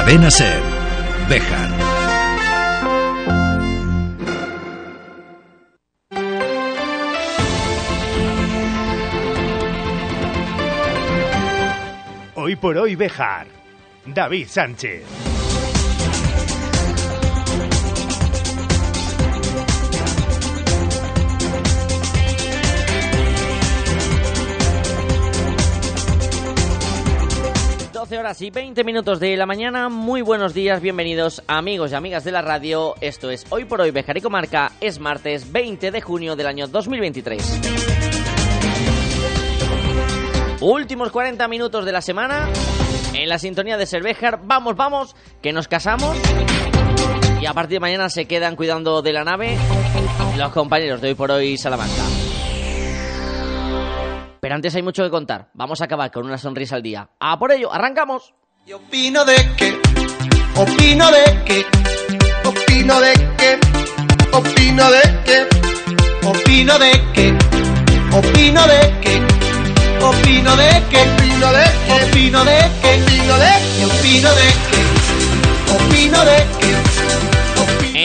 Cadena Ser. Hoy por hoy Bejar. David Sánchez. Horas y 20 minutos de la mañana. Muy buenos días, bienvenidos amigos y amigas de la radio. Esto es Hoy por Hoy Bejar y Comarca. Es martes 20 de junio del año 2023. Últimos 40 minutos de la semana en la sintonía de Cervejar. Vamos, vamos, que nos casamos. Y a partir de mañana se quedan cuidando de la nave los compañeros de Hoy por Hoy Salamanca. Pero antes hay mucho que contar. Vamos a acabar con una sonrisa al día. ¡A por ello! ¡Arrancamos!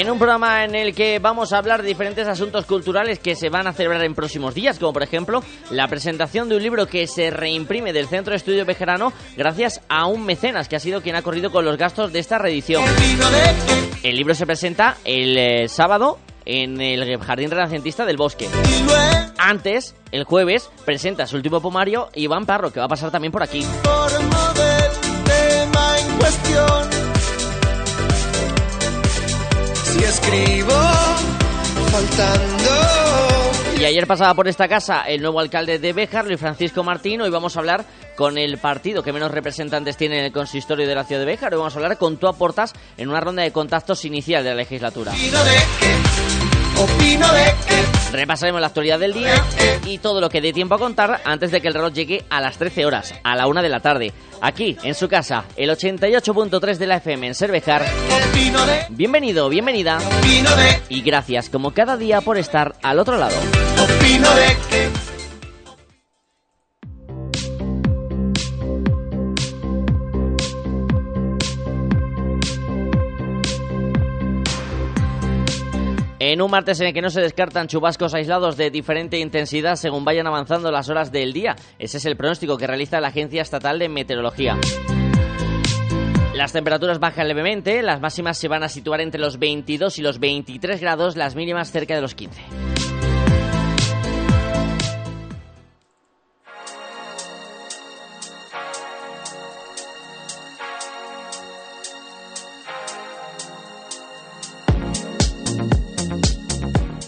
En un programa en el que vamos a hablar de diferentes asuntos culturales que se van a celebrar en próximos días, como por ejemplo la presentación de un libro que se reimprime del Centro de Estudio Bejarano gracias a un mecenas que ha sido quien ha corrido con los gastos de esta reedición. El libro se presenta el eh, sábado en el Jardín Renacentista del Bosque. Antes, el jueves, presenta su último pomario Iván Parro, que va a pasar también por aquí. Si escribo faltando. Y ayer pasaba por esta casa el nuevo alcalde de Béjar, Luis Francisco Martín. Hoy vamos a hablar con el partido que menos representantes tiene en el consistorio de la ciudad de Béjar. Hoy vamos a hablar con Tú Aportas en una ronda de contactos inicial de la legislatura. Opino de Repasaremos la actualidad del día y todo lo que dé tiempo a contar antes de que el reloj llegue a las 13 horas, a la 1 de la tarde. Aquí, en su casa, el 88.3 de la FM en Cervejar. Bienvenido, bienvenida. Y gracias, como cada día, por estar al otro lado. En un martes en el que no se descartan chubascos aislados de diferente intensidad según vayan avanzando las horas del día. Ese es el pronóstico que realiza la Agencia Estatal de Meteorología. Las temperaturas bajan levemente, las máximas se van a situar entre los 22 y los 23 grados, las mínimas cerca de los 15.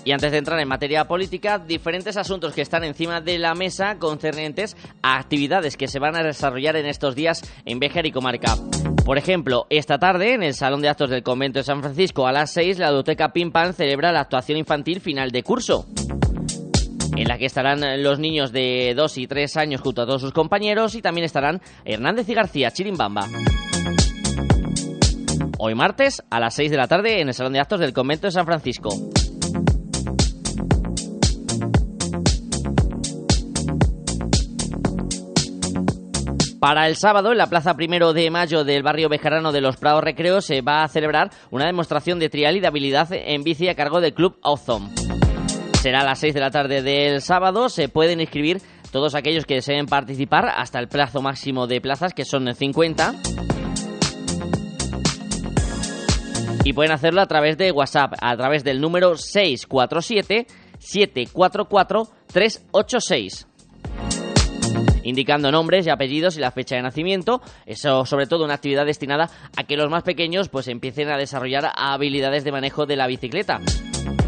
Y antes de entrar en materia política, diferentes asuntos que están encima de la mesa concernientes a actividades que se van a desarrollar en estos días en Béjar y Comarca. Por ejemplo, esta tarde, en el Salón de Actos del Convento de San Francisco, a las 6, la Biblioteca Pimpan celebra la actuación infantil final de curso en la que estarán los niños de 2 y 3 años junto a todos sus compañeros y también estarán Hernández y García, Chirimbamba. Hoy martes a las 6 de la tarde en el Salón de Actos del Convento de San Francisco. Para el sábado, en la plaza primero de mayo del barrio bejarano de los Prados Recreos, se va a celebrar una demostración de trial y de habilidad en bici a cargo del Club Awesome. Será a las 6 de la tarde del sábado. Se pueden inscribir todos aquellos que deseen participar hasta el plazo máximo de plazas, que son 50. Y pueden hacerlo a través de WhatsApp, a través del número 647 744 386 indicando nombres y apellidos y la fecha de nacimiento. Eso, sobre todo, una actividad destinada a que los más pequeños pues empiecen a desarrollar habilidades de manejo de la bicicleta.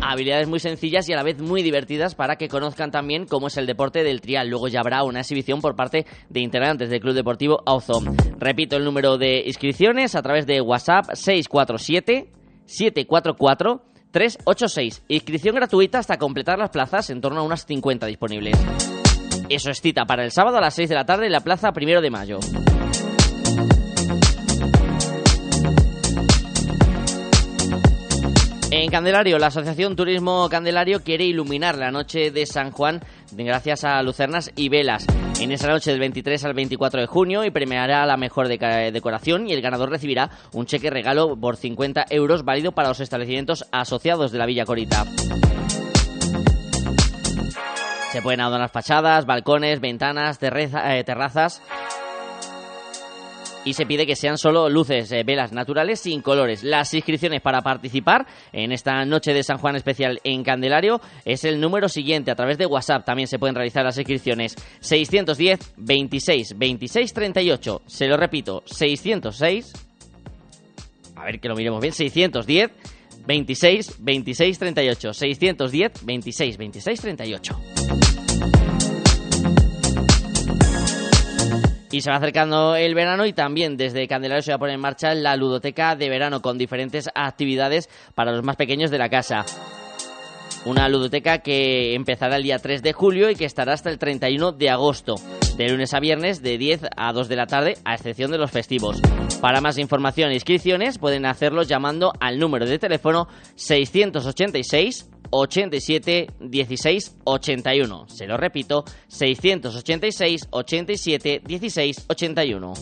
Habilidades muy sencillas y a la vez muy divertidas para que conozcan también cómo es el deporte del trial. Luego ya habrá una exhibición por parte de integrantes del Club Deportivo Auzón. Repito el número de inscripciones a través de WhatsApp 647 744 386. Inscripción gratuita hasta completar las plazas, en torno a unas 50 disponibles. Eso es cita para el sábado a las 6 de la tarde en la plaza Primero de Mayo. En Candelario, la Asociación Turismo Candelario quiere iluminar la noche de San Juan gracias a lucernas y velas. en esa noche del 23 al 24 de junio y premiará la mejor decoración y el ganador recibirá un cheque regalo por 50 euros válido para los establecimientos asociados de la Villa Corita. Se pueden adornar fachadas, balcones, ventanas, eh, terrazas y se pide que sean solo luces, eh, velas naturales sin colores. Las inscripciones para participar en esta noche de San Juan especial en Candelario es el número siguiente. A través de WhatsApp también se pueden realizar las inscripciones 610 26 26 38. Se lo repito, 606. A ver que lo miremos bien. 610 26 26 38. 610 26 26 38. Y se va acercando el verano y también desde Candelario se va a poner en marcha la ludoteca de verano con diferentes actividades para los más pequeños de la casa. Una ludoteca que empezará el día 3 de julio y que estará hasta el 31 de agosto, de lunes a viernes de 10 a 2 de la tarde, a excepción de los festivos. Para más información e inscripciones pueden hacerlo llamando al número de teléfono 686 87 16 81. Se lo repito, 686 87 16 81.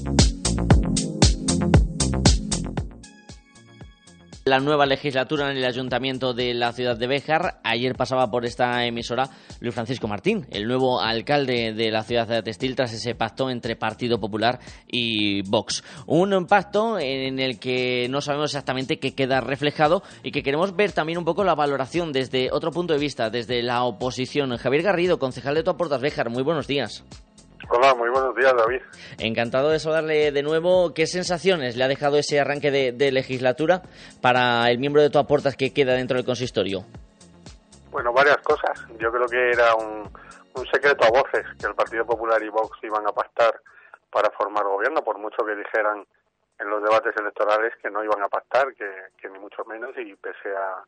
La nueva legislatura en el ayuntamiento de la ciudad de Béjar. Ayer pasaba por esta emisora Luis Francisco Martín, el nuevo alcalde de la ciudad de Textil, tras ese pacto entre Partido Popular y Vox. Un pacto en el que no sabemos exactamente qué queda reflejado y que queremos ver también un poco la valoración desde otro punto de vista, desde la oposición. Javier Garrido, concejal de Toaportas Béjar, muy buenos días. Hola, muy buenos días, David. Encantado de saludarle de nuevo. ¿Qué sensaciones le ha dejado ese arranque de, legislatura para el miembro de tu aportas que queda dentro del consistorio? Bueno, varias cosas. Yo creo que era un, secreto a voces que el Partido Popular y Vox iban a pactar para formar gobierno, por mucho que dijeran en los debates electorales que no iban a pactar, que ni mucho menos, y pese a,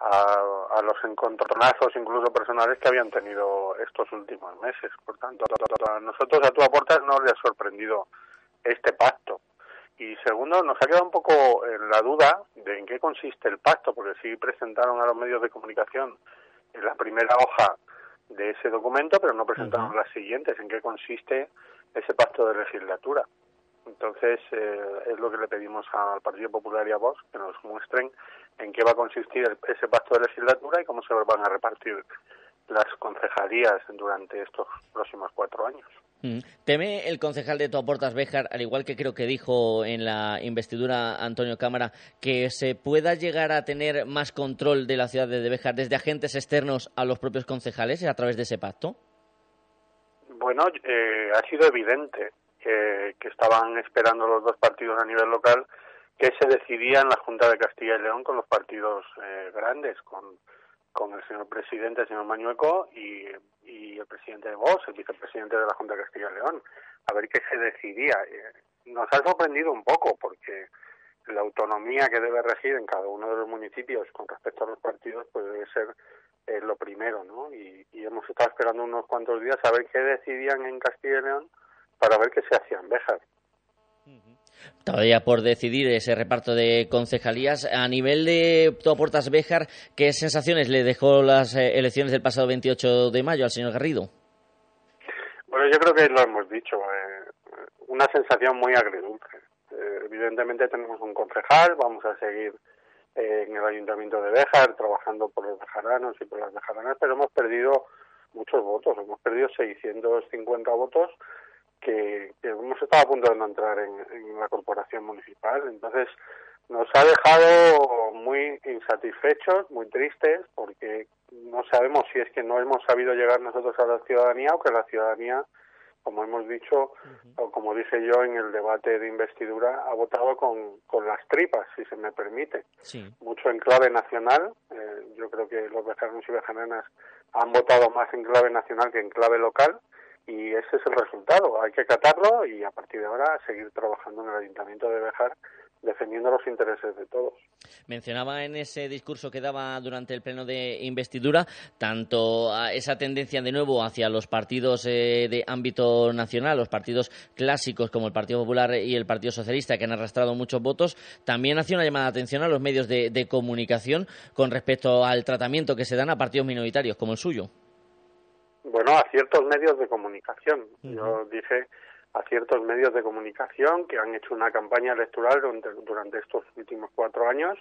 a, los encontronazos incluso personales que habían tenido estos últimos meses. Por tanto, a nosotros a tu aportas no le ha sorprendido este pacto. Y segundo, nos ha quedado un poco en la duda de en qué consiste el pacto, porque sí presentaron a los medios de comunicación en la primera hoja de ese documento, pero no presentaron las siguientes, en qué consiste ese pacto de legislatura. Entonces, eh, es lo que le pedimos al Partido Popular y a vos, que nos muestren en qué va a consistir ese pacto de legislatura y cómo se van a repartir las concejalías durante estos próximos cuatro años. Mm. ¿Teme el concejal de Toaportas Béjar, al igual que creo que dijo en la investidura Antonio Cámara, que se pueda llegar a tener más control de la ciudad de Béjar desde agentes externos a los propios concejales a través de ese pacto? Bueno, eh, ha sido evidente que, que estaban esperando los dos partidos a nivel local que se decidía en la Junta de Castilla y León con los partidos eh, grandes, con, con el señor presidente, el señor Mañueco, y, el presidente de Vox, el vicepresidente de la Junta de Castilla y León, a ver qué se decidía. Eh, nos ha sorprendido un poco porque la autonomía que debe regir en cada uno de los municipios con respecto a los partidos pues debe ser eh, lo primero, ¿no? Y, y, hemos estado esperando unos cuantos días a ver qué decidían en Castilla y León para ver qué se hacía en Béjar. Todavía por decidir ese reparto de concejalías. A nivel de Toportas Béjar, ¿qué sensaciones le dejó las eh, elecciones del pasado 28 de mayo al señor Garrido? Bueno, yo creo que lo hemos dicho. Eh, una sensación muy agridulce. Eh, evidentemente tenemos un concejal, vamos a seguir en el ayuntamiento de Béjar trabajando por los bejaranos y por las bejaranas, pero hemos perdido muchos votos. Hemos perdido 650 votos que, hemos estado a punto de no entrar en, la corporación municipal. Entonces, nos ha dejado muy insatisfechos, muy tristes, porque no sabemos si es que no hemos sabido llegar nosotros a la ciudadanía o que la ciudadanía, como hemos dicho, o como dije yo en el debate de investidura, ha votado con, con las tripas, si se me permite. Mucho en clave nacional. Eh, yo creo que los vejeranos y vejeranas han votado más en clave nacional que en clave local y ese es el resultado. Hay que acatarlo y a partir de ahora seguir trabajando en el Ayuntamiento de Bejar defendiendo los intereses de todos. Mencionaba en ese discurso que daba durante el pleno de investidura tanto esa tendencia de nuevo hacia los partidos eh, de ámbito nacional, los partidos clásicos como el Partido Popular y el Partido Socialista que han arrastrado muchos votos, también hacía una llamada de atención a los medios de comunicación con respecto al tratamiento que se dan a partidos minoritarios como el suyo. Bueno, a ciertos medios de comunicación. Yo dije a ciertos medios de comunicación que han hecho una campaña electoral durante, durante estos últimos cuatro años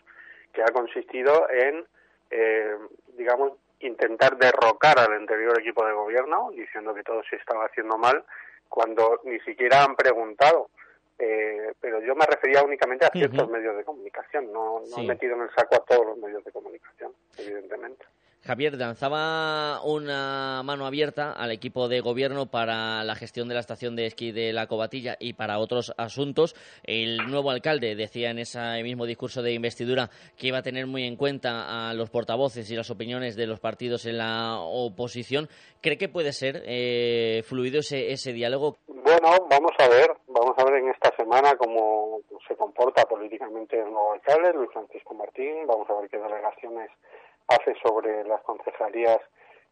que ha consistido en, eh, digamos, intentar derrocar al anterior equipo de gobierno, diciendo que todo se estaba haciendo mal, cuando ni siquiera han preguntado. Eh, pero yo me refería únicamente a ciertos medios de comunicación, no, no he metido en el saco a todos los medios de comunicación, evidentemente. Javier lanzaba una mano abierta al equipo de gobierno para la gestión de la estación de esquí de la Cobatilla y para otros asuntos. El nuevo alcalde decía en ese mismo discurso de investidura que iba a tener muy en cuenta a los portavoces y las opiniones de los partidos en la oposición. ¿Cree que puede ser eh, fluido ese, diálogo? Bueno, vamos a ver, vamos a ver en esta semana cómo se comporta políticamente el nuevo alcalde, Luis Francisco Martín. Vamos a ver qué delegaciones hace sobre las concejalías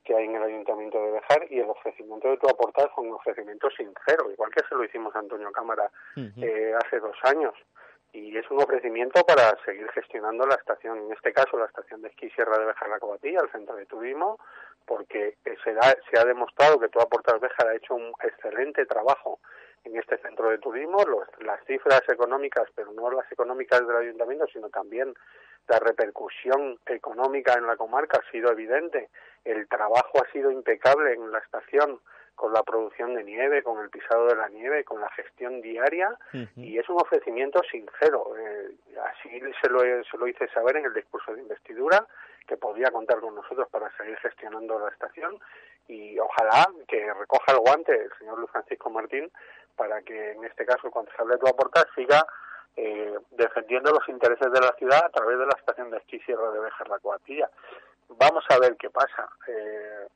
que hay en el Ayuntamiento de Bejar y el ofrecimiento de tu aportar fue un ofrecimiento sincero, igual que se lo hicimos a Antonio Cámara eh, hace dos años. Y es un ofrecimiento para seguir gestionando la estación, en este caso la estación de esquí Sierra de Bejar La Cobatilla, el centro de turismo, porque se, se ha demostrado que tu aportar Bejar ha hecho un excelente trabajo en este centro de turismo, las cifras económicas, pero no las económicas del ayuntamiento, sino también la repercusión económica en la comarca ha sido evidente, el trabajo ha sido impecable en la estación con la producción de nieve, con el pisado de la nieve, con la gestión diaria y es un ofrecimiento sincero. Eh, así se lo, se lo hice saber en el discurso de investidura que podía contar con nosotros para seguir gestionando la estación y ojalá que recoja el guante el señor Luis Francisco Martín para que en este caso el concejal de tu aportar siga eh, defendiendo los intereses de la ciudad a través de la estación de esquí Sierra de Bejar la Coatilla. Vamos a ver qué pasa. Eh,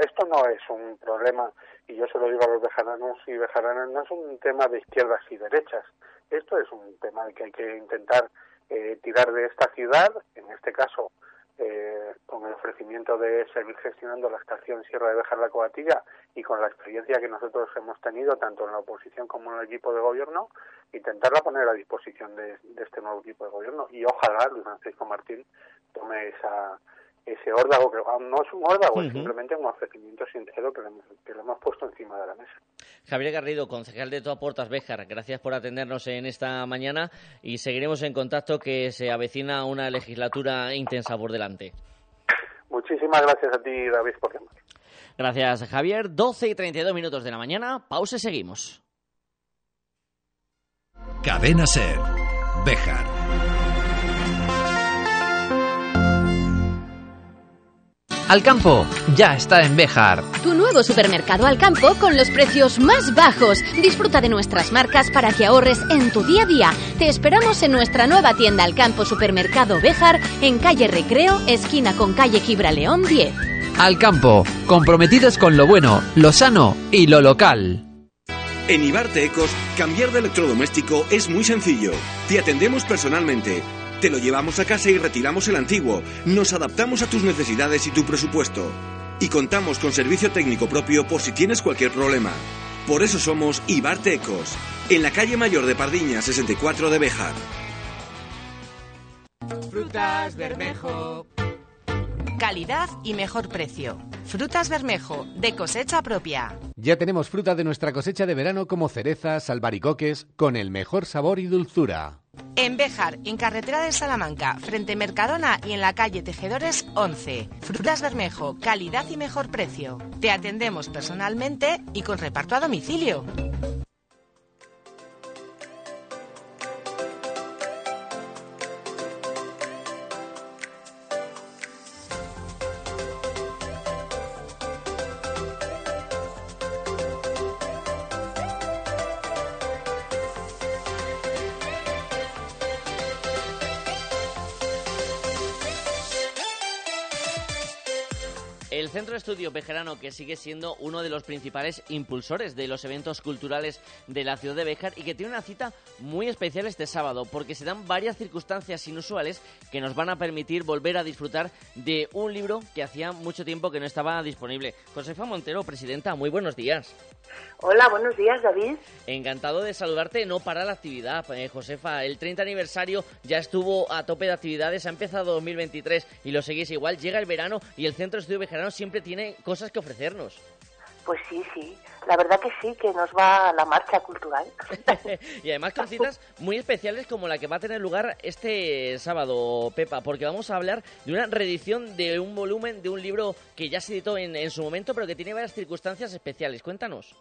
esto no es un problema, y yo se lo digo a los bejaranos y bejaranas, no es un tema de izquierdas y derechas. Esto es un tema que hay que intentar eh, tirar de esta ciudad, en este caso eh, con el ofrecimiento de seguir gestionando la estación Sierra de Bejar la Coatilla y con la experiencia que nosotros hemos tenido tanto en la oposición como en el equipo de gobierno, intentarla poner a disposición de, este nuevo equipo de gobierno. Y ojalá Luis Francisco Martín tome esa ese órdago que no es un órdago, es simplemente un ofrecimiento sincero que le, hemos, que le hemos puesto encima de la mesa. Javier Garrido, concejal de Toaportas Béjar, gracias por atendernos en esta mañana y seguiremos en contacto que se avecina una legislatura intensa por delante. Muchísimas gracias a ti, David, por llamar. Gracias, Javier. 12 y 32 minutos de la mañana. Pausa y seguimos. Cadena Ser. Béjar. Alcampo ya está en Béjar. Tu nuevo supermercado Alcampo con los precios más bajos. Disfruta de nuestras marcas para que ahorres en tu día a día. Te esperamos en nuestra nueva tienda Alcampo Supermercado Béjar en calle Recreo, esquina con calle León 10. Alcampo, comprometidos con lo bueno, lo sano y lo local. En Ibarte Ecos, cambiar de electrodoméstico es muy sencillo. Te atendemos personalmente te lo llevamos a casa y retiramos el antiguo. Nos adaptamos a tus necesidades y tu presupuesto. Y contamos con servicio técnico propio por si tienes cualquier problema. Por eso somos Ibarte Ecos, en la calle mayor de Pardiña 64 de Bejar. Frutas Bermejo. Calidad y mejor precio. Frutas Bermejo, de cosecha propia. Ya tenemos fruta de nuestra cosecha de verano como cerezas, albaricoques, con el mejor sabor y dulzura. En Béjar, en carretera de Salamanca, frente Mercadona y en la calle Tejedores 11. Frutas Bermejo, calidad y mejor precio. Te atendemos personalmente y con reparto a domicilio. El Centro de Estudio Bejarano, que sigue siendo uno de los principales impulsores de los eventos culturales de la ciudad de Bejar y que tiene una cita muy especial este sábado, porque se dan varias circunstancias inusuales que nos van a permitir volver a disfrutar de un libro que hacía mucho tiempo que no estaba disponible. Josefa Montero, presidenta, muy buenos días. Hola, buenos días, David. Encantado de saludarte. No para la actividad, eh, Josefa. El 30 aniversario ya estuvo a tope de actividades. Ha empezado 2023 y lo seguís igual. Llega el verano y el Centro de Estudio Bejarano siempre tiene cosas que ofrecernos. Pues sí, sí. La verdad que sí, que nos va la marcha cultural. y además con citas muy especiales como la que va a tener lugar este sábado, Pepa, porque vamos a hablar de una reedición de un volumen de un libro que ya se editó en, en su momento, pero que tiene varias circunstancias especiales. Cuéntanos.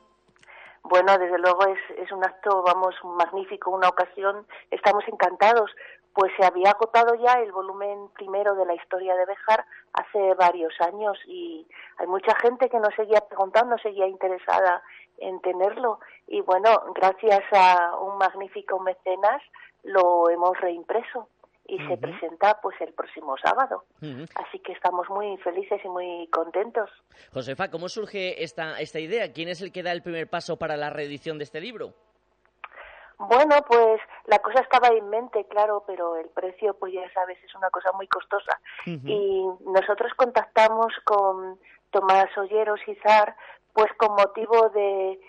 Bueno, desde luego es, es un acto, vamos, magnífico, una ocasión. Estamos encantados, pues se había agotado ya el volumen primero de la historia de Bejar hace varios años y hay mucha gente que nos seguía preguntando, seguía interesada en tenerlo y bueno, gracias a un magnífico mecenas lo hemos reimpreso y se presenta pues el próximo sábado. Así que estamos muy felices y muy contentos. Josefa, ¿cómo surge esta, esta idea? ¿Quién es el que da el primer paso para la reedición de este libro? Bueno, pues la cosa estaba en mente, claro, pero el precio, pues ya sabes, es una cosa muy costosa. Y nosotros contactamos con Tomás Olleros Izar, pues con motivo de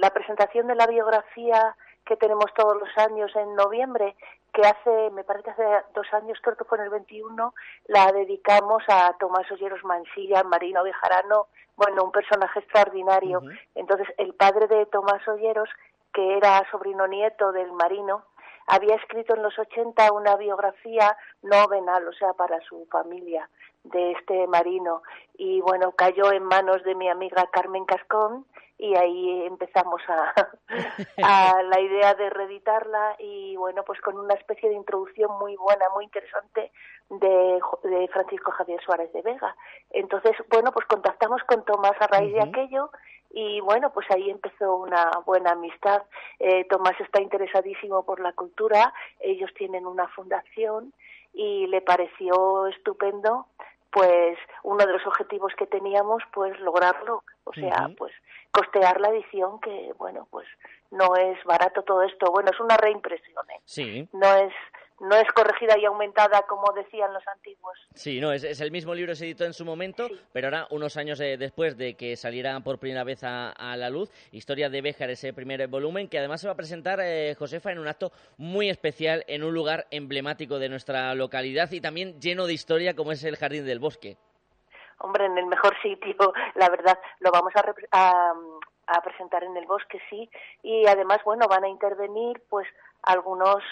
la presentación de la biografía que tenemos todos los años en noviembre, que hace, me parece que hace dos años, creo que fue en el 21, la dedicamos a Tomás Olleros Mansilla, Marino Bejarano, bueno, un personaje extraordinario. Entonces, el padre de Tomás Olleros que era sobrino nieto del marino, había escrito en los 80 una biografía no venal, o sea, para su familia de este marino. Y bueno, cayó en manos de mi amiga Carmen Cascón y ahí empezamos a, a la idea de reeditarla y bueno, pues con una especie de introducción muy buena, muy interesante de, de Francisco Javier Suárez de Vega. Entonces, bueno, pues contactamos con Tomás a raíz de aquello y bueno, pues ahí empezó una buena amistad. Eh, Tomás está interesadísimo por la cultura, ellos tienen una fundación y le pareció estupendo pues uno de los objetivos que teníamos pues lograrlo o sea pues costear la edición que bueno pues no es barato todo esto bueno es una reimpresión ¿eh? sí no es no es corregida y aumentada como decían los antiguos. Sí, no, es, es el mismo libro, se editó en su momento, pero ahora, unos años eh, después de que saliera por primera vez a, la luz, Historia de Béjar, ese primer volumen, que además se va a presentar, eh, Josefa, en un acto muy especial, en un lugar emblemático de nuestra localidad y también lleno de historia como es el Jardín del Bosque. Hombre, en el mejor sitio, la verdad, lo vamos a, a, a presentar en el bosque, sí, y además, bueno, van a intervenir pues algunos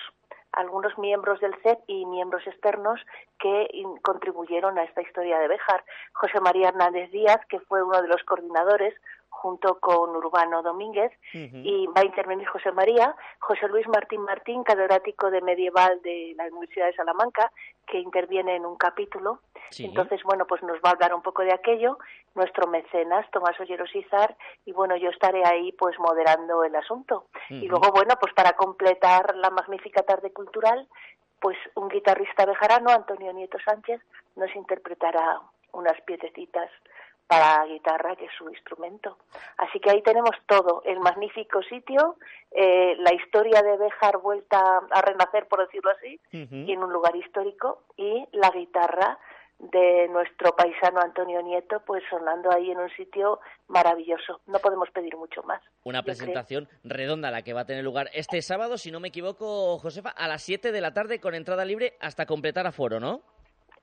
algunos miembros del CEP y miembros externos que contribuyeron a esta historia de Béjar. José María Hernández Díaz, que fue uno de los coordinadores, junto con Urbano Domínguez, y va a intervenir José María, José Luis Martín Martín, catedrático de medieval de la Universidad de Salamanca, que interviene en un capítulo. Entonces, bueno, pues nos va a hablar un poco de aquello, nuestro mecenas, Tomás Olleros Izar, y bueno, yo estaré ahí pues moderando el asunto. Y luego, bueno, pues para completar la magnífica tarde cultural, pues un guitarrista bejarano, Antonio Nieto Sánchez, nos interpretará unas piececitas para guitarra, que es su instrumento. Así que ahí tenemos todo, el magnífico sitio, eh, la historia de Béjar vuelta a renacer, por decirlo así, y en un lugar histórico, y la guitarra de nuestro paisano Antonio Nieto, pues sonando ahí en un sitio maravilloso. No podemos pedir mucho más. Una presentación redonda la que va a tener lugar este sábado, si no me equivoco, Josefa, a las 7 de la tarde con entrada libre hasta completar aforo, ¿no?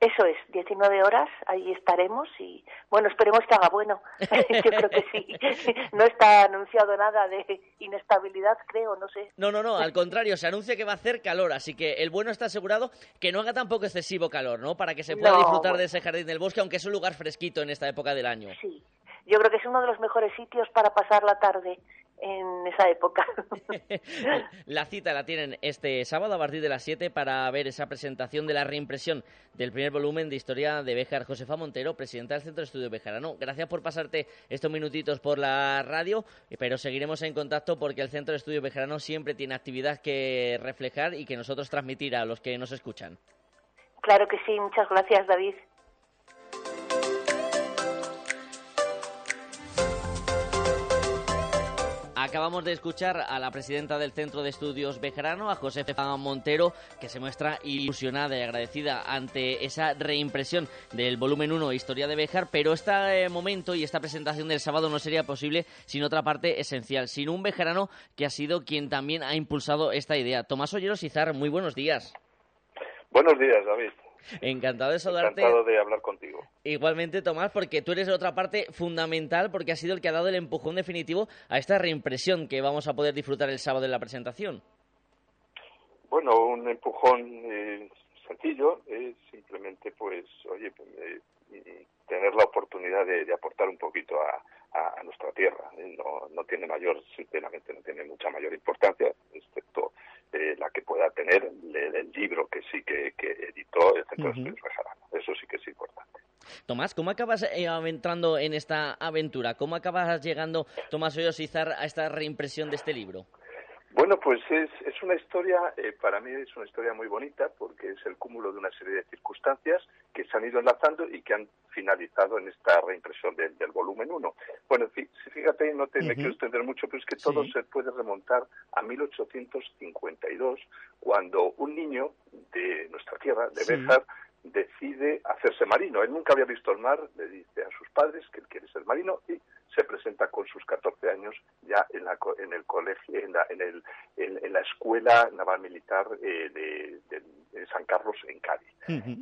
Eso es, 19 horas, ahí estaremos y bueno, esperemos que haga bueno. Yo creo que sí. No está anunciado nada de inestabilidad, creo, no sé. No, no, no, al contrario, se anuncia que va a hacer calor, así que el bueno está asegurado que no haga tampoco excesivo calor, ¿no? Para que se pueda disfrutar de ese jardín del bosque, aunque es un lugar fresquito en esta época del año. Sí, yo creo que es uno de los mejores sitios para pasar la tarde en esa época. la cita la tienen este sábado a partir de las 7 para ver esa presentación de la reimpresión del primer volumen de historia de Béjar. Josefa Montero, presidenta del Centro de Estudio Bejarano. Gracias por pasarte estos minutitos por la radio, pero seguiremos en contacto porque el Centro de Estudio Bejarano siempre tiene actividad que reflejar y que nosotros transmitir a los que nos escuchan. Claro que sí, muchas gracias David. Acabamos de escuchar a la presidenta del Centro de Estudios Bejarano, a Josefa Montero, que se muestra ilusionada y agradecida ante esa reimpresión del volumen 1 Historia de Bejar, pero este momento y esta presentación del sábado no sería posible sin otra parte esencial, sin un bejarano que ha sido quien también ha impulsado esta idea. Tomás Olleros Izar, muy buenos días. Buenos días, David. Encantado de saludarte. Encantado de hablar contigo. Igualmente, Tomás, porque tú eres de otra parte fundamental, porque has sido el que ha dado el empujón definitivo a esta reimpresión que vamos a poder disfrutar el sábado en la presentación. Bueno, un empujón eh, sencillo es simplemente, pues, oye, eh, tener la oportunidad de, aportar un poquito a, nuestra tierra. No, no tiene mayor, sinceramente, no tiene mucha mayor importancia, excepto eh, la que pueda tener el, libro que sí que, editó el Centro de Eso sí que es importante. Tomás, ¿cómo acabas eh, entrando en esta aventura? ¿Cómo acabas llegando, Tomás Hoyosizar, a esta reimpresión de este libro? Bueno, pues es, es una historia, eh, para mí es una historia muy bonita porque es el cúmulo de una serie de circunstancias que se han ido enlazando y que han finalizado en esta reimpresión del, volumen 1. Bueno, fíjate, no te me quiero extender mucho, pero es que todo se puede remontar a 1852, cuando un niño de nuestra tierra, de sí decide hacerse marino. Él nunca había visto el mar, le dice a sus padres que él quiere ser marino y se presenta con sus 14 años ya en, la, en el colegio, en la, en, el, en, la escuela naval militar eh, de, San Carlos en Cádiz.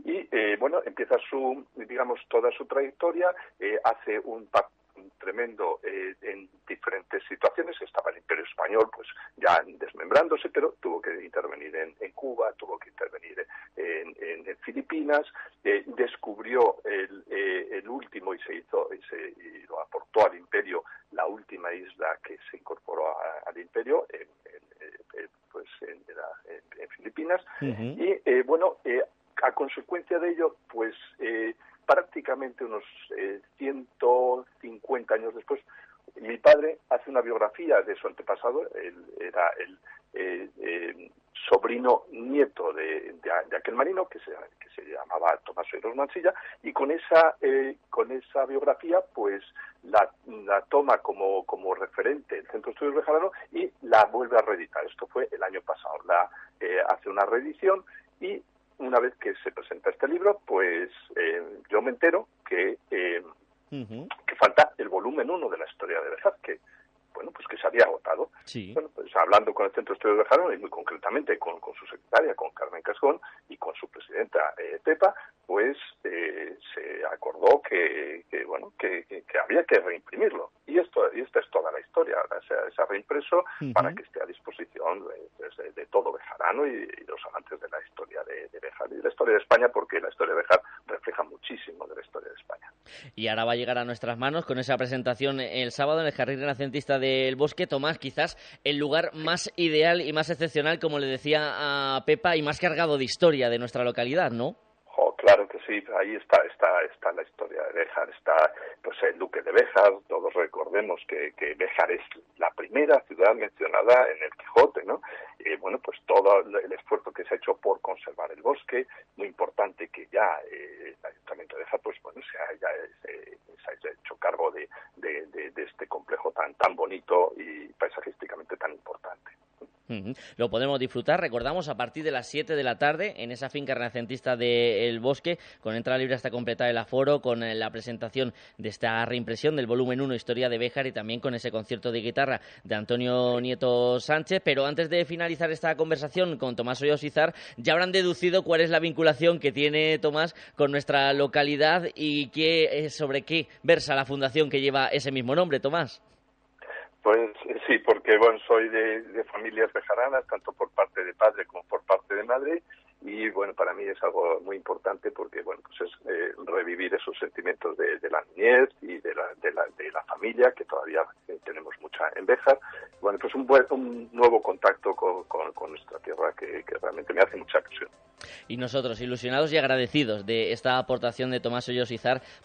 Y eh, bueno, empieza su, digamos, toda su trayectoria, eh, hace un tremendo eh, en diferentes situaciones. Estaba el Imperio Español, pues ya desmembrándose, pero tuvo que intervenir en, Cuba, tuvo que intervenir en, Filipinas, eh, descubrió el, eh, el, último y se hizo y, se, lo aportó al Imperio la última isla que se incorporó al Imperio, en, pues en, Filipinas. Y bueno, a consecuencia de ello, pues prácticamente unos 150 eh, años después, mi padre hace una biografía de su antepasado, él era el eh, eh, sobrino nieto de, aquel marino que se, que se llamaba Tomás Oiros Mansilla y con esa con esa biografía pues la, la toma como, como referente el Centro de Estudios Bejarano y la vuelve a reeditar. Esto fue el año pasado. La hace una reedición y una vez que se presenta este libro, pues eh, yo me entero que, eh, que falta el volumen uno de la historia de que bueno, pues que se había agotado. Bueno, pues hablando con el Centro de Estudios de Bejar, y muy concretamente con, con, su secretaria, con Carmen Cascón, y con su presidenta eh, Pepa, pues eh, se acordó que, que bueno, que, que, había que reimprimirlo. Y esto y esta es toda la historia. Se, ha reimpreso para que esté a disposición de, de, todo Bejarano y, los amantes de la historia de, de Bejar y de la historia de España, porque la historia de Bejar refleja muchísimo de la historia de España. Y ahora va a llegar a nuestras manos con esa presentación el sábado en el Jardín Renacentista del Bosque. Tomás, quizás el lugar más ideal y más excepcional, como le decía a Pepa, y más cargado de historia de nuestra localidad, ¿no? claro que sí, ahí está, está, está la historia de Béjar, está pues el duque de Béjar, todos recordemos que, que Béjar es la primera ciudad mencionada en el Quijote, ¿no? Y bueno, pues todo el esfuerzo que se ha hecho por conservar el bosque, muy importante que ya eh, el Ayuntamiento de Béjar, pues bueno, se haya, se, haya hecho cargo de, de, de este complejo tan, tan bonito y paisajísticamente tan importante. Lo podemos disfrutar, recordamos, a partir de las 7 de la tarde en esa finca renacentista del Bosque, con entrada libre hasta completar el aforo, con eh, la presentación de esta reimpresión del volumen 1, Historia de Béjar, y también con ese concierto de guitarra de Antonio Nieto Sánchez. Pero antes de finalizar esta conversación con Tomás Hoyosizar, ya habrán deducido cuál es la vinculación que tiene Tomás con nuestra localidad y qué, eh, sobre qué versa la fundación que lleva ese mismo nombre, Tomás. Pues sí, porque bueno, soy de, de familias bejaranas, tanto por parte de padre como por parte de madre, y bueno, para mí es algo muy importante porque bueno, pues es eh, revivir esos sentimientos de, la niñez y de la, de la, de la familia, que todavía eh, tenemos mucha en Béjar. Bueno, pues un, buen, un nuevo contacto con, con, nuestra tierra que, que realmente me hace mucha ilusión. Y nosotros, ilusionados y agradecidos de esta aportación de Tomás Hoyos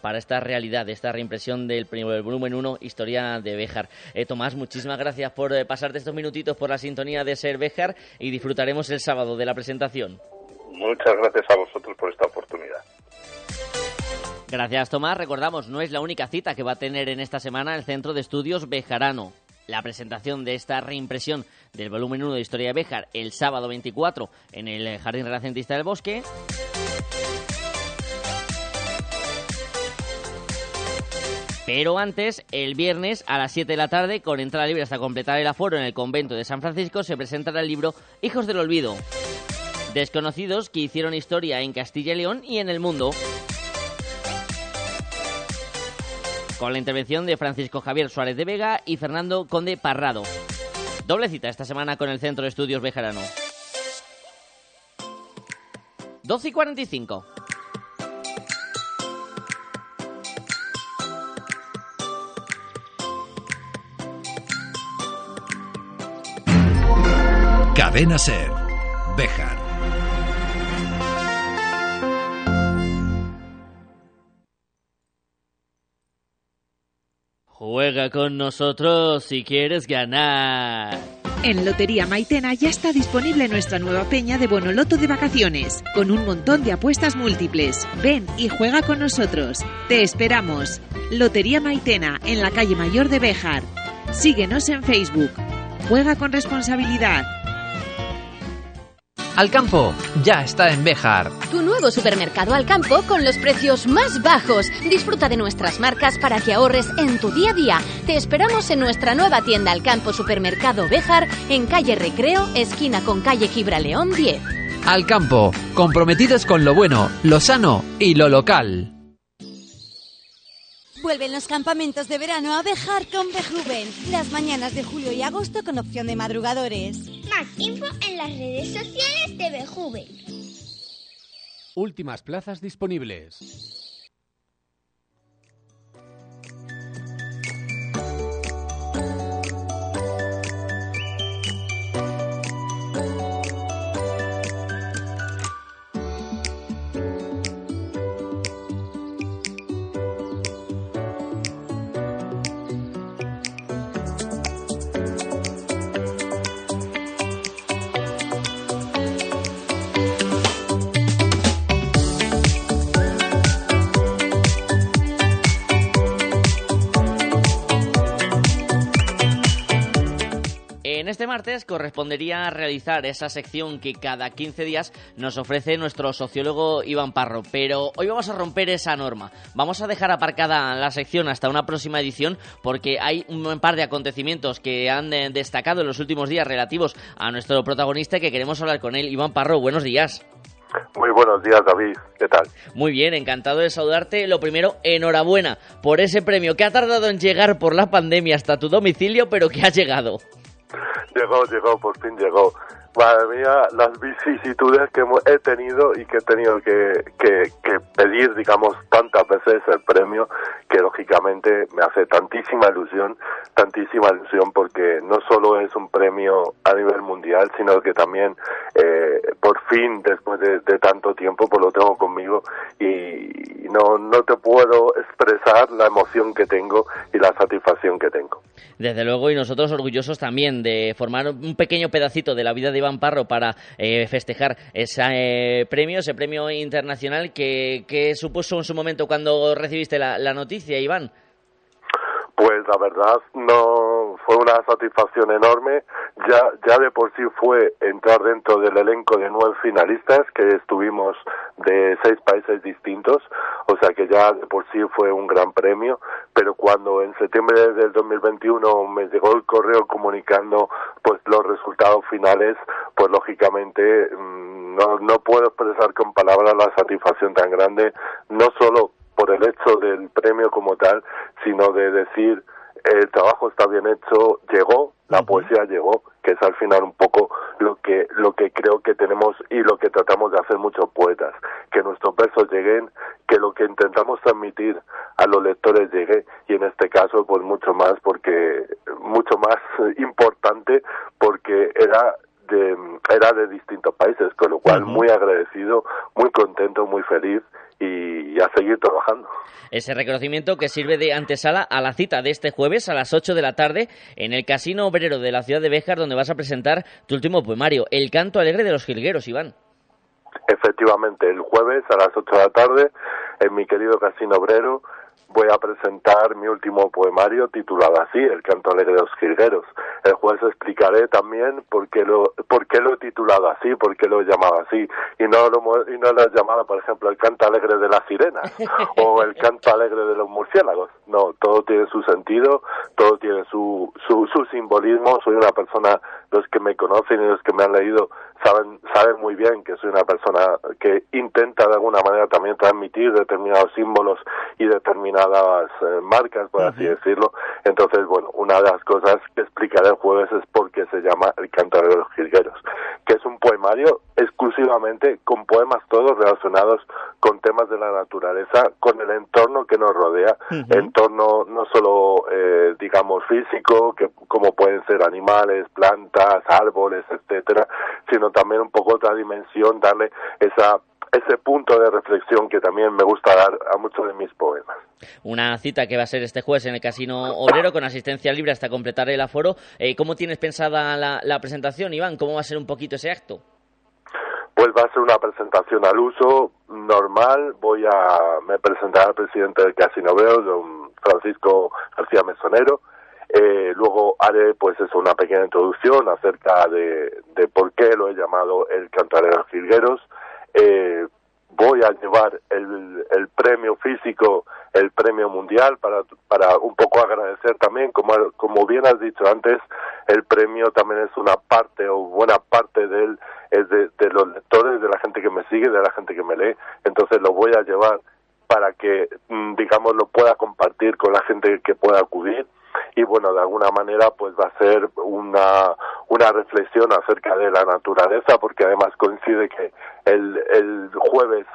para esta realidad, de esta reimpresión del, primer, volumen 1, Historia de Béjar. Eh, Tomás, muchísimas gracias por eh, pasarte estos minutitos por la sintonía de Ser Béjar y disfrutaremos el sábado de la presentación. Muchas gracias a vosotros por esta oportunidad. Gracias, Tomás. Recordamos, no es la única cita que va a tener en esta semana el Centro de Estudios Bejarano la presentación de esta reimpresión del volumen 1 de Historia de Béjar el sábado 24 en el Jardín Renacentista del Bosque. Pero antes, el viernes a las 7 de la tarde, con entrada libre hasta completar el aforo en el convento de San Francisco, se presentará el libro Hijos del Olvido Desconocidos que hicieron historia en Castilla y León y en el mundo. Con la intervención de Francisco Javier Suárez de Vega y Fernando Conde Parrado. Doble cita esta semana con el Centro de Estudios Bejarano. 12 y 45. Cadena Ser. Bejar. Juega con nosotros si quieres ganar. En Lotería Maitena ya está disponible nuestra nueva peña de Bonoloto de vacaciones, con un montón de apuestas múltiples. Ven y juega con nosotros. Te esperamos. Lotería Maitena, en la calle Mayor de Béjar. Síguenos en Facebook. Juega con responsabilidad. Alcampo ya está en Béjar. Tu nuevo supermercado Alcampo con los precios más bajos. Disfruta de nuestras marcas para que ahorres en tu día a día. Te esperamos en nuestra nueva tienda Alcampo Supermercado Béjar en calle Recreo, esquina con calle Gibraleón 10. Alcampo, comprometidos con lo bueno, lo sano y lo local. Vuelven los campamentos de verano a Bejar con Bejuven. Las mañanas de julio y agosto con opción de madrugadores. Más info en las redes sociales de Bejuven. Últimas plazas disponibles. En este martes correspondería realizar esa sección que cada 15 días nos ofrece nuestro sociólogo Iván Parro, pero hoy vamos a romper esa norma. Vamos a dejar aparcada la sección hasta una próxima edición porque hay un par de acontecimientos que han eh, destacado en los últimos días relativos a nuestro protagonista que queremos hablar con él. Iván Parro, buenos días. Muy buenos días, David. ¿Qué tal? Muy bien, encantado de saludarte. Lo primero, enhorabuena por ese premio que ha tardado en llegar por la pandemia hasta tu domicilio, pero que ha llegado. Llegó, llegó, por fin llegó. Madre mía, las vicisitudes que hemos- he tenido y que he tenido que, que, que pedir, digamos, tantas veces el premio, que lógicamente me hace tantísima ilusión, tantísima ilusión, porque no solo es un premio a nivel mundial, sino que también, eh, por fin, después de, de tanto tiempo, pues lo tengo conmigo y no, no te puedo expresar la emoción que tengo y la satisfacción que tengo. Desde luego, y nosotros orgullosos también de formar un pequeño pedacito de la vida de Iván Parro para eh, festejar ese eh, premio, ese premio internacional que, supuso en su momento cuando recibiste la noticia, Iván. Pues la verdad no fue una satisfacción enorme. Ya, ya de por sí fue entrar dentro del elenco de nueve finalistas que estuvimos de seis países distintos, o sea que ya de por sí fue un gran premio. Pero cuando en septiembre del 2021 me llegó el correo comunicando pues los resultados finales, pues lógicamente mm, no, no puedo expresar con palabras la satisfacción tan grande, no solo por el hecho del premio como tal, sino de decir el trabajo está bien hecho, llegó, la poesía llegó, que es al final un poco lo que lo que creo que tenemos y lo que tratamos de hacer muchos poetas, que nuestros versos lleguen, que lo que intentamos transmitir a los lectores llegue y en este caso pues mucho más porque mucho más importante porque era de, era de distintos países, con lo cual muy agradecido, muy contento, muy feliz y, a seguir trabajando. Ese reconocimiento que sirve de antesala a la cita de este jueves a las 8 de la tarde en el Casino Obrero de la ciudad de Béjar, donde vas a presentar tu último poemario, El canto alegre de los jilgueros, Iván. Efectivamente, el jueves a las 8 de la tarde en mi querido Casino Obrero voy a presentar mi último poemario titulado así, El canto alegre de los jilgueros. El jueves explicaré también por qué lo, por qué lo he titulado así, por qué lo he llamado así, y no lo, y no lo he llamado, por ejemplo, el canto alegre de las sirenas o el canto alegre de los murciélagos. No, todo tiene su sentido, todo tiene su, su, su simbolismo. Soy una persona, los que me conocen y los que me han leído saben, sabe muy bien que soy una persona que intenta de alguna manera también transmitir determinados símbolos y determinadas eh, marcas, por así decirlo. Entonces, bueno, una de las cosas que explicaré el jueves es por qué se llama El Cantar de los Jilgueros, que es un poemario exclusivamente con poemas todos relacionados con temas de la naturaleza, con el entorno que nos rodea, entorno no solo, eh, digamos, físico, que como pueden ser animales, plantas, árboles, etcétera, sino también un poco otra dimensión, darle esa ese punto de reflexión que también me gusta dar a muchos de mis poemas. Una cita que va a ser este jueves en el Casino Obrero con asistencia libre hasta completar el aforo. Eh, ¿Cómo tienes pensada la, la presentación, Iván? ¿Cómo va a ser un poquito ese acto? Pues va a ser una presentación al uso normal. Voy a me presentaré al presidente del Casino Obrero, don Francisco García Mesonero. Eh, luego haré pues eso una pequeña introducción acerca de, de por qué lo he llamado el Cantaré de los Jilgueros. Eh, voy a llevar el, el premio físico, el premio mundial para, para un poco agradecer también, como, como bien has dicho antes, el premio también es una parte o buena parte de es de, de los lectores, de la gente que me sigue, de la gente que me lee, entonces lo voy a llevar para que, mm, digamos, lo pueda compartir con la gente que pueda acudir y bueno, de alguna manera pues va a ser una, una reflexión acerca de la naturaleza porque además coincide que el, el jueves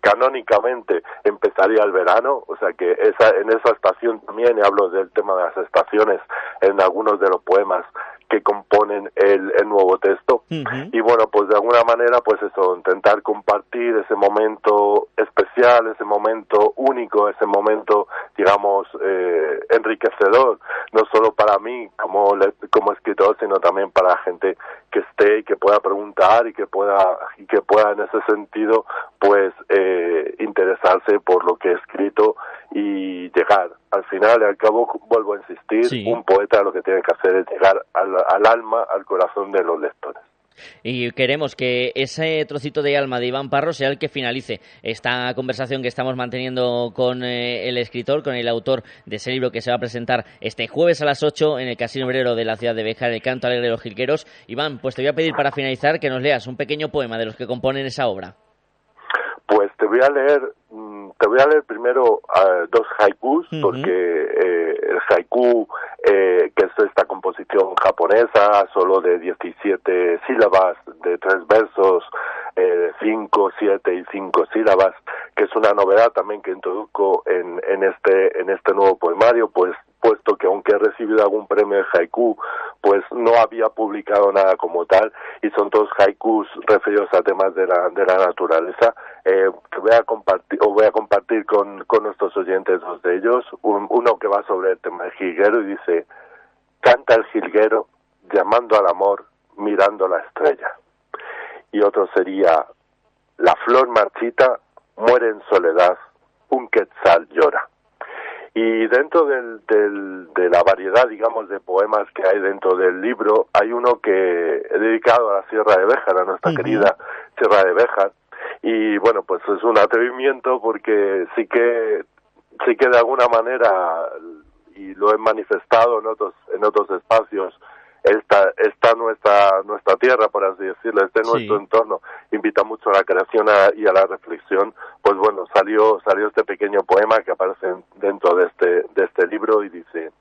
canónicamente empezaría el verano, o sea que esa, en esa estación también, y hablo del tema de las estaciones en algunos de los poemas que componen el, el nuevo texto. Y bueno, pues de alguna manera, pues eso, intentar compartir ese momento especial, ese momento único, ese momento, digamos, eh, enriquecedor, no solo para mí como, como escritor, sino también para la gente que esté y que pueda preguntar y que pueda, y que pueda en ese sentido, pues, eh, interesarse por lo que he escrito y llegar. Al final al cabo, vuelvo a insistir, un poeta lo que tiene que hacer es llegar al, al alma, al corazón de los lectores. Y queremos que ese trocito de alma de Iván Parro sea el que finalice esta conversación que estamos manteniendo con eh, el escritor, con el autor de ese libro que se va a presentar este jueves a las 8 en el Casino Obrero de la ciudad de Bejar, el canto alegre de los jilgueros. Iván, pues te voy a pedir para finalizar que nos leas un pequeño poema de los que componen esa obra. Pues te voy a leer, mm, te voy a leer primero uh, dos haikus, porque eh, el haiku, eh, que es esta composición japonesa, solo de 17 sílabas, de tres versos, eh, cinco, siete y cinco sílabas, que es una novedad también que introduzco en, en este en este nuevo poemario, pues puesto que aunque he recibido algún premio de haiku, pues no había publicado nada como tal y son todos haikus referidos a temas de la, de la naturaleza. Eh, voy a compartir, o voy a compartir con, con nuestros oyentes dos de ellos. uno que va sobre el tema del jilguero y dice, canta el jilguero llamando al amor, mirando la estrella. Y otro sería, la flor marchita muere en soledad, un quetzal llora. Y dentro del, del, de la variedad, digamos, de poemas que hay dentro del libro, hay uno que he dedicado a la Sierra de Béjar, a nuestra querida Sierra de Béjar. Y bueno, pues es un atrevimiento porque sí que, sí que de alguna manera, y lo he manifestado en otros, en otros espacios, esta, esta nuestra, nuestra tierra, por así decirlo, este nuestro entorno, invita mucho a la creación y a la reflexión, pues bueno, salió, salió este pequeño poema que aparece dentro de este, de este libro y dice,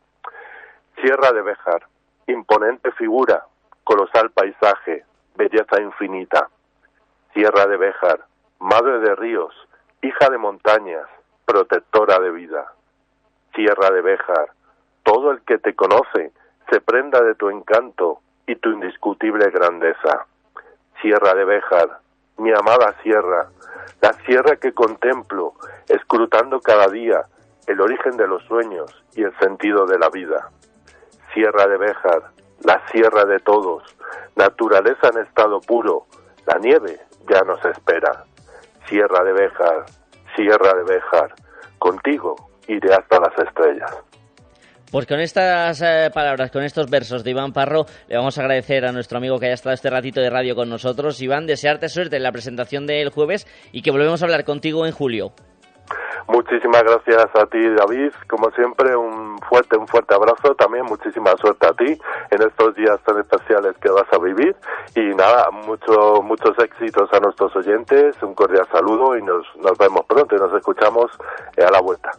Sierra de Béjar, imponente figura, colosal paisaje, belleza infinita. Sierra de Béjar, madre de ríos, hija de montañas, protectora de vida. Sierra de Béjar, todo el que te conoce se prenda de tu encanto y tu indiscutible grandeza. Sierra de Béjar, mi amada sierra, la sierra que contemplo, escrutando cada día el origen de los sueños y el sentido de la vida. Sierra de Béjar, la sierra de todos, naturaleza en estado puro, la nieve ya nos espera. Sierra de Béjar, sierra de Béjar, contigo iré hasta las estrellas. Pues con estas eh, palabras, con estos versos de Iván Parro, le vamos a agradecer a nuestro amigo que haya estado este ratito de radio con nosotros. Iván, desearte suerte en la presentación del jueves y que volvemos a hablar contigo en julio. Muchísimas gracias a ti, David. Como siempre, un fuerte, un fuerte abrazo, también muchísima suerte a ti en estos días tan especiales que vas a vivir y nada, mucho, muchos éxitos a nuestros oyentes, un cordial saludo y nos, nos vemos pronto y nos escuchamos a la vuelta.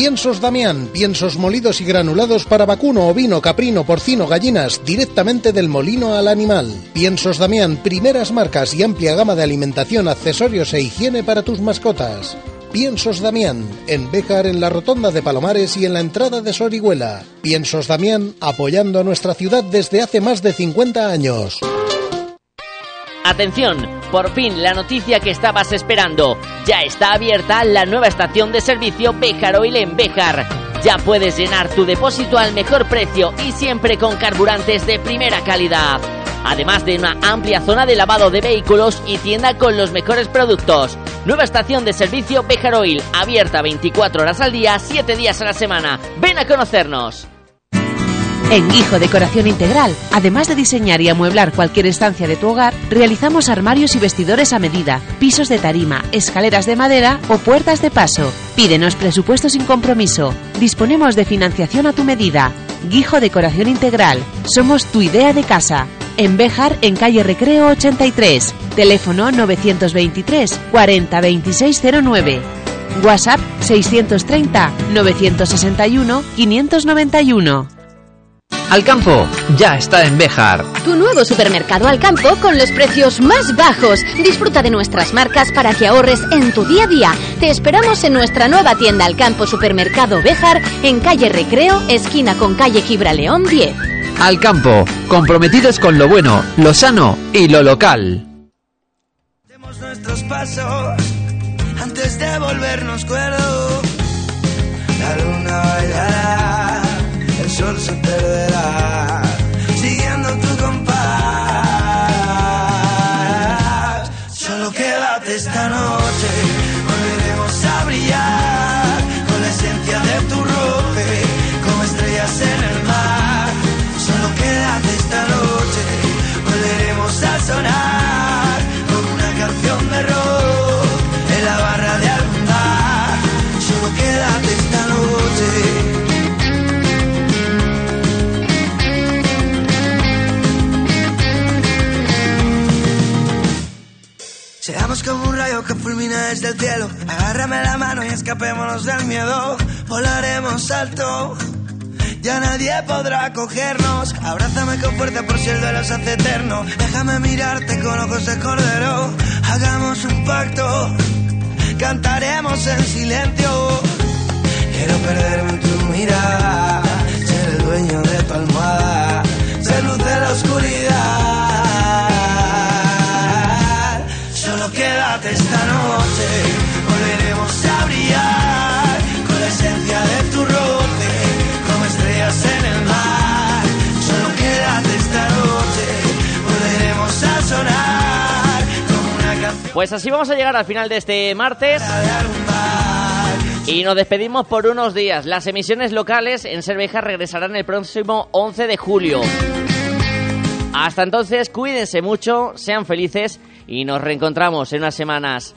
Piensos Damián, piensos molidos y granulados para vacuno, ovino, caprino, porcino, gallinas, directamente del molino al animal. Piensos Damián, primeras marcas y amplia gama de alimentación, accesorios e higiene para tus mascotas. Piensos Damián, en Béjar, en la Rotonda de Palomares y en la entrada de Sorihuela. Piensos Damián, apoyando a nuestra ciudad desde hace más de 50 años. Atención, por fin la noticia que estabas esperando. Ya está abierta la nueva estación de servicio Béjar Oil en Béjar. Ya puedes llenar tu depósito al mejor precio y siempre con carburantes de primera calidad. Además de una amplia zona de lavado de vehículos y tienda con los mejores productos. Nueva estación de servicio Béjar Oil, abierta 24 horas al día, 7 días a la semana. Ven a conocernos. En Guijo Decoración Integral, además de diseñar y amueblar cualquier estancia de tu hogar, realizamos armarios y vestidores a medida, pisos de tarima, escaleras de madera o puertas de paso. Pídenos presupuesto sin compromiso. Disponemos de financiación a tu medida. Guijo Decoración Integral. Somos tu idea de casa. En Béjar, en calle Recreo 83. Teléfono 923 40 2609. WhatsApp 630 961 591. Alcampo ya está en Béjar. Tu nuevo supermercado Alcampo con los precios más bajos. Disfruta de nuestras marcas para que ahorres en tu día a día. Te esperamos en nuestra nueva tienda Alcampo Supermercado Béjar en calle Recreo, esquina con calle Gibraleón 10. Alcampo, comprometidos con lo bueno, lo sano y lo local. nuestros pasos antes de volvernos cuerdo. La luna bailará, el sol se perderá, siguiendo tu compás. Solo quédate esta noche, desde el cielo. Agárrame la mano y escapémonos del miedo. Volaremos alto. Ya nadie podrá cogernos. Abrázame con fuerza por si el duelo se hace eterno. Déjame mirarte con ojos de cordero. Hagamos un pacto. Cantaremos en silencio. Quiero perderme en tu mirada. Ser el dueño de tu almohada. Ser luz de la oscuridad. Esta noche. Volveremos a brillar con la esencia de tu roce. Como estrellas en el mar. Solo quédate esta noche. Volveremos a sonar como una canción. Pues así vamos a llegar al final de este martes. Y nos despedimos por unos días. Las emisiones locales en Cerveja regresarán el próximo 11 de julio. Hasta entonces, cuídense mucho, sean felices y nos reencontramos en unas semanas.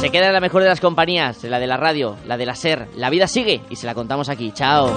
Se queda en la mejor de las compañías, la de la radio, la de la SER. La vida sigue y se la contamos aquí. Chao.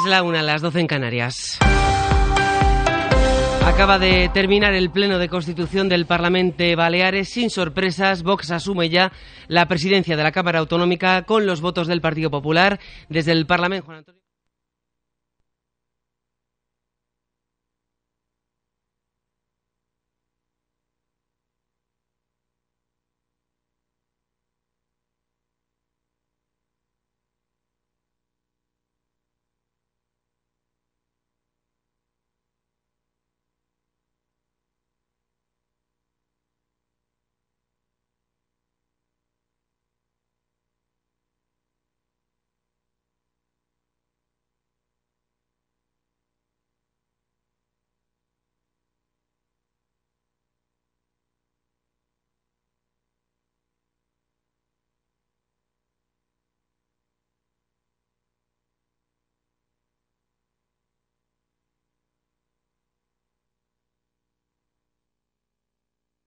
Es la una, las 12 en Canarias. Acaba de terminar el pleno de constitución del Parlamento Baleares. Sin sorpresas, Vox asume ya la presidencia de la Cámara Autonómica con los votos del Partido Popular. Desde el Parlamento, Juan Antonio.